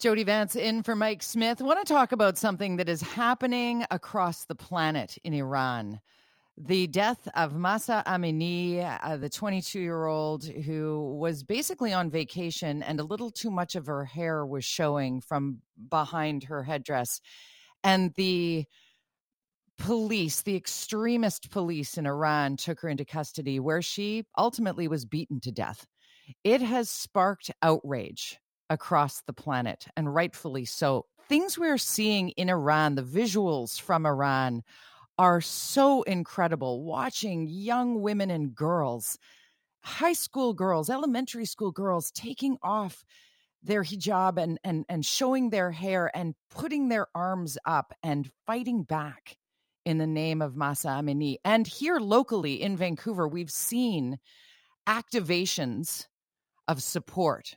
Jody Vance in for Mike Smith. I want to talk about something that is happening across the planet in Iran. The death of Mahsa Amini, uh, the 22 year old who was basically on vacation and a little too much of her hair was showing from behind her headdress. And the police, the extremist police in Iran, took her into custody where she ultimately was beaten to death. It has sparked outrage across the planet, and rightfully so. Things we're seeing in Iran, the visuals from Iran, are so incredible. Watching young women and girls, high school girls, elementary school girls taking off their hijab and, and, and showing their hair and putting their arms up and fighting back in the name of Mahsa Amini. And here locally in Vancouver, we've seen activations of support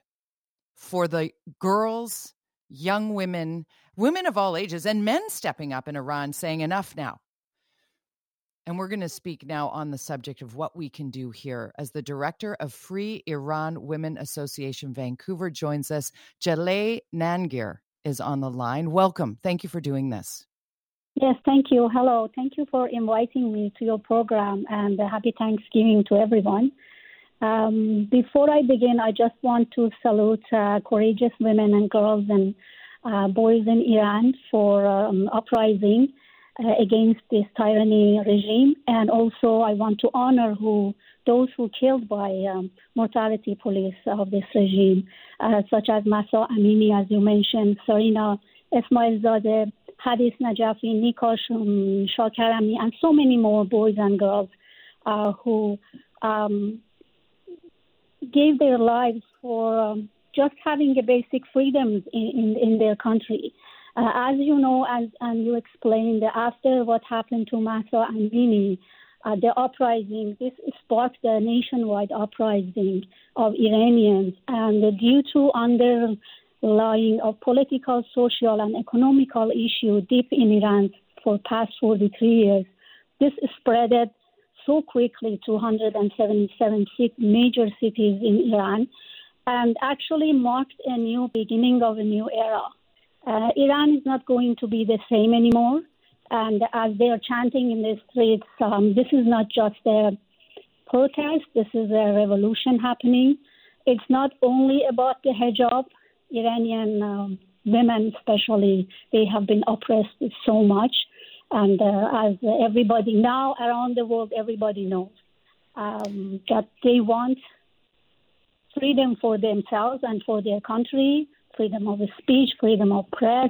for the girls, young women, women of all ages, and men stepping up in Iran saying, enough now. And we're going to speak now on the subject of what we can do here. As the director of Free Iran Women Association Vancouver joins us, Zhaleh Nangir is on the line. Welcome. Thank you for doing this. Yes, thank you. Hello. Thank you for inviting me to your program and happy Thanksgiving to everyone. Um, before I begin, I just want to salute uh, courageous women and girls and uh, boys in Iran for um, uprising uh, against this tyranny regime, and also I want to honor who those who killed by um, mortality police of this regime, uh, such as Mahsa Amini, as you mentioned, Sarina Esmailzadeh, Hadis Najafi, Nikosh um, and so many more boys and girls uh, who um, gave their lives for um, just having a basic freedoms in, in, in their country. Uh, as you know, as and you explained, after what happened to Mahsa Amini, uh, the uprising, this sparked a nationwide uprising of Iranians, and due to underlying of political, social, and economical issue deep in Iran for past 43 years, this spreaded so quickly to 177 major cities in Iran and actually marked a new beginning of a new era. Uh, Iran is not going to be the same anymore. And as they are chanting in the streets, um, this is not just a protest, this is a revolution happening. It's not only about the hijab. Iranian um, women, especially, they have been oppressed so much. And uh, as everybody now around the world, everybody knows um, that they want freedom for themselves and for their country, freedom of speech, freedom of press,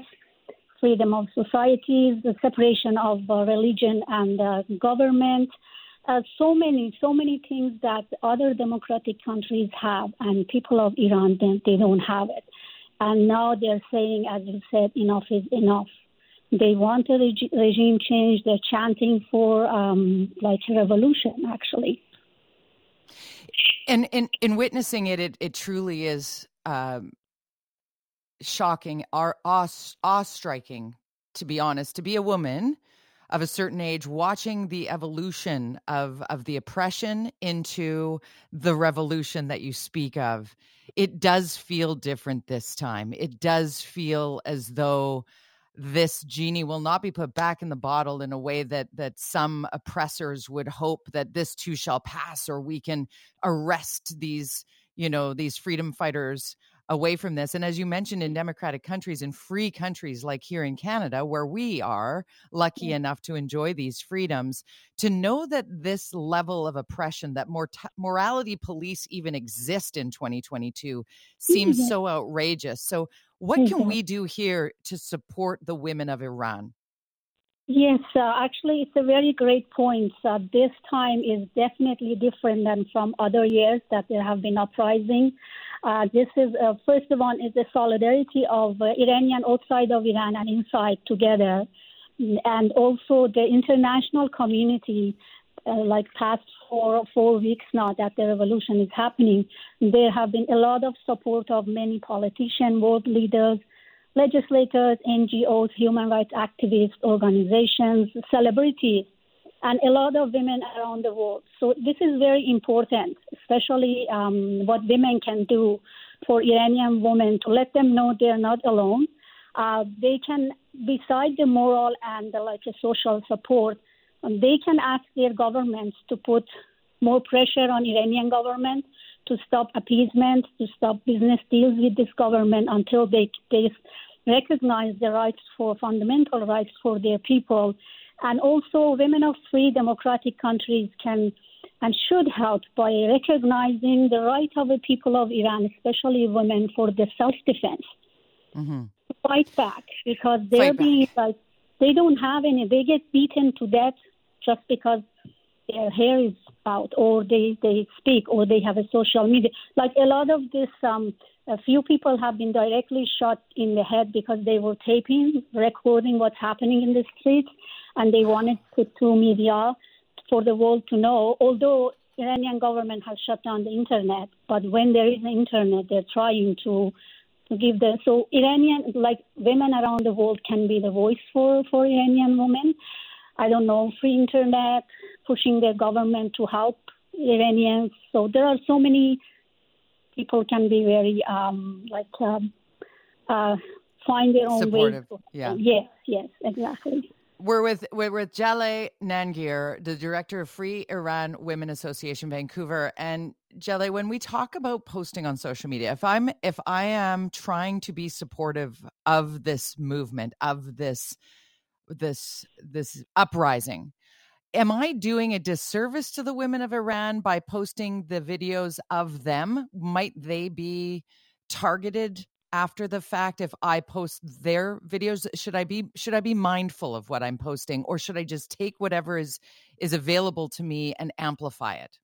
freedom of societies, the separation of uh, religion and uh, government. Uh, so many, so many things that other democratic countries have, and people of Iran, they, they don't have it. And now they're saying, as you said, enough is enough. They want a reg- regime change. They're chanting for um, like a revolution, actually. And in, in witnessing it, it, it truly is um, shocking, awe, awe striking, to be honest, to be a woman of a certain age watching the evolution of of the oppression into the revolution that you speak of it does feel different this time it does feel as though this genie will not be put back in the bottle in a way that that some oppressors would hope that this too shall pass or we can arrest these you know these freedom fighters away from this. And as you mentioned in democratic countries in free countries like here in Canada where we are lucky enough to enjoy these freedoms to know that this level of oppression that mor- morality police even exist in 2022 seems so outrageous. So what can we do here to support the women of Iran? Yes, uh, actually, it's a very great point. Uh, this time is definitely different than from other years that there have been uprising. Uh, this is, uh, first of all, is the solidarity of uh, Iranian outside of Iran and inside together, and also the international community. Uh, like past four four weeks now that the revolution is happening, there have been a lot of support of many politicians, world leaders, legislators, NGOs, human rights activists, organizations, celebrities, and a lot of women around the world. So this is very important, especially um, what women can do for Iranian women to let them know they're not alone. Uh, they can, beside the moral and the, like a social support, they can ask their governments to put more pressure on Iranian government to stop appeasement, to stop business deals with this government until they they recognize the rights for fundamental rights for their people. And also, women of free democratic countries can and should help by recognizing the right of the people of Iran, especially women, for the self defense. Mm-hmm. Fight back because they're Fight being back. like they don't have any. They get beaten to death just because their hair is out, or they they speak, or they have a social media. Like a lot of this um, a few people have been directly shot in the head because they were taping, recording what's happening in the streets, and they wanted to, to media for the world to know. Although Iranian government has shut down the internet, but when there is internet, they're trying to give the so Iranian like women around the world can be the voice for for Iranian women. I don't know free internet, pushing the government to help Iranians. So there are so many people can be very um, like um, uh, find their own Supportive. way. yeah. Yes. Yes. Exactly. We're with we're with Zhaleh Nangir, the director of Free Iran Women Association Vancouver. And Zhaleh, when we talk about posting on social media, if I'm if I am trying to be supportive of this movement, of this this this uprising, am I doing a disservice to the women of Iran by posting the videos of them? Might they be targeted after the fact if I post their videos? Should I be should I be mindful of what I'm posting, or should I just take whatever is is available to me and amplify it?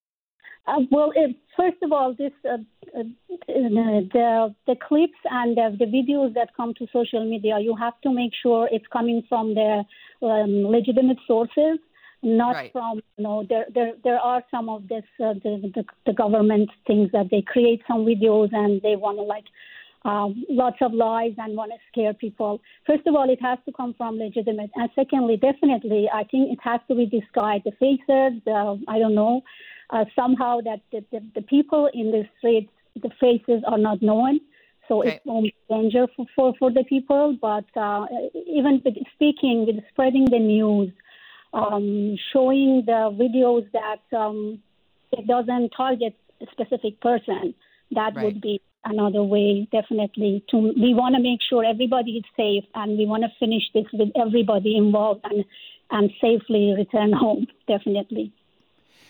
Uh, well, it, first of all, this uh, uh, the the clips and the, the, videos that come to social media, you have to make sure it's coming from the um, legitimate sources not right. from you know there there there are some of this uh, the, the, the government things that they create some videos and they want to like um, lots of lies and want to scare people. First of all, it has to come from legitimate, and secondly, definitely, I think it has to be disguised. The faces, the, I don't know, uh, somehow that the, the, the people in the streets, the faces are not known. So okay. it's more danger for, for, for the people. But uh, even with speaking, with spreading the news, um, showing the videos that um, it doesn't target a specific person. That right. would be another way, definitely. To we want to make sure everybody is safe, and we want to finish this with everybody involved and and safely return home. Definitely.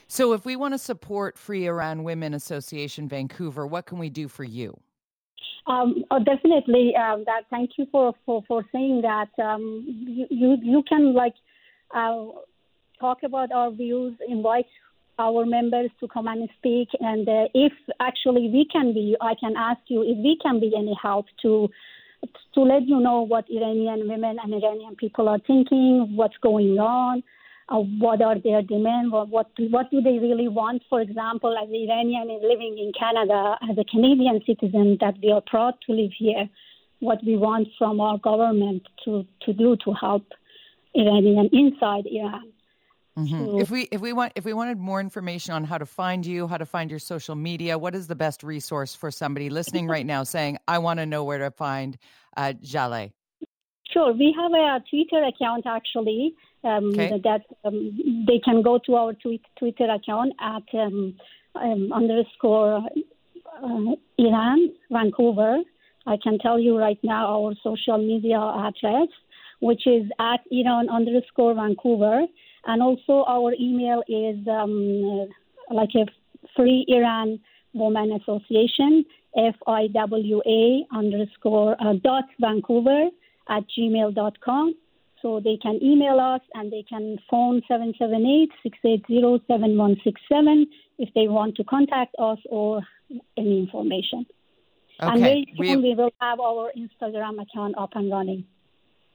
So, if we want to support Free Iran Women Association Vancouver, what can we do for you? Um, oh, definitely. Um, that. Thank you for, for, for saying that. Um, you, you you can like uh, talk about our views, invite our members to come and speak. And uh, if actually we can be, I can ask you if we can be any help to to let you know what Iranian women and Iranian people are thinking, what's going on, uh, what are their demands, what, what what do they really want. For example, as an Iranian living in Canada, as a Canadian citizen, that we are proud to live here, what we want from our government to to do to help Iranian inside Iran. Mm-hmm. So, if we if we want if we wanted more information on how to find you, how to find your social media, what is the best resource for somebody listening right now saying, "I want to know where to find uh, Zhaleh"? Sure, we have a Twitter account actually um, okay. that um, they can go to our tweet, Twitter account at um, um underscore uh, Iran Vancouver. I can tell you right now our social media address which is at Iran underscore Vancouver. And also our email is um, like a free Iran Woman Association, F-I-W-A underscore uh, dot Vancouver at gmail.com. So they can email us and they can phone 778 680 7167 if they want to contact us or any information. Okay. And very we- soon we will have our Instagram account up and running.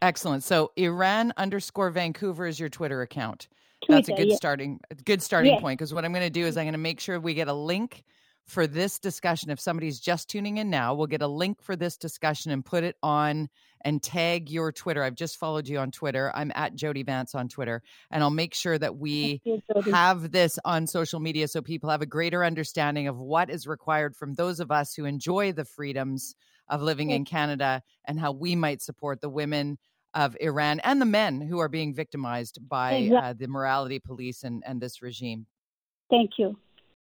Excellent. So Iran underscore Vancouver is your Twitter account. That's a good yes. starting good starting Yes. point because what I'm going to do is I'm going to make sure we get a link for this discussion. If somebody's just tuning in now, we'll get a link for this discussion and put it on and tag your Twitter. I've just followed you on Twitter. I'm at Jody Vance on Twitter, and I'll make sure that we you, have this on social media so people have a greater understanding of what is required from those of us who enjoy the freedoms of living in Canada and how we might support the women of Iran and the men who are being victimized by uh, the morality police and, and this regime. Thank you.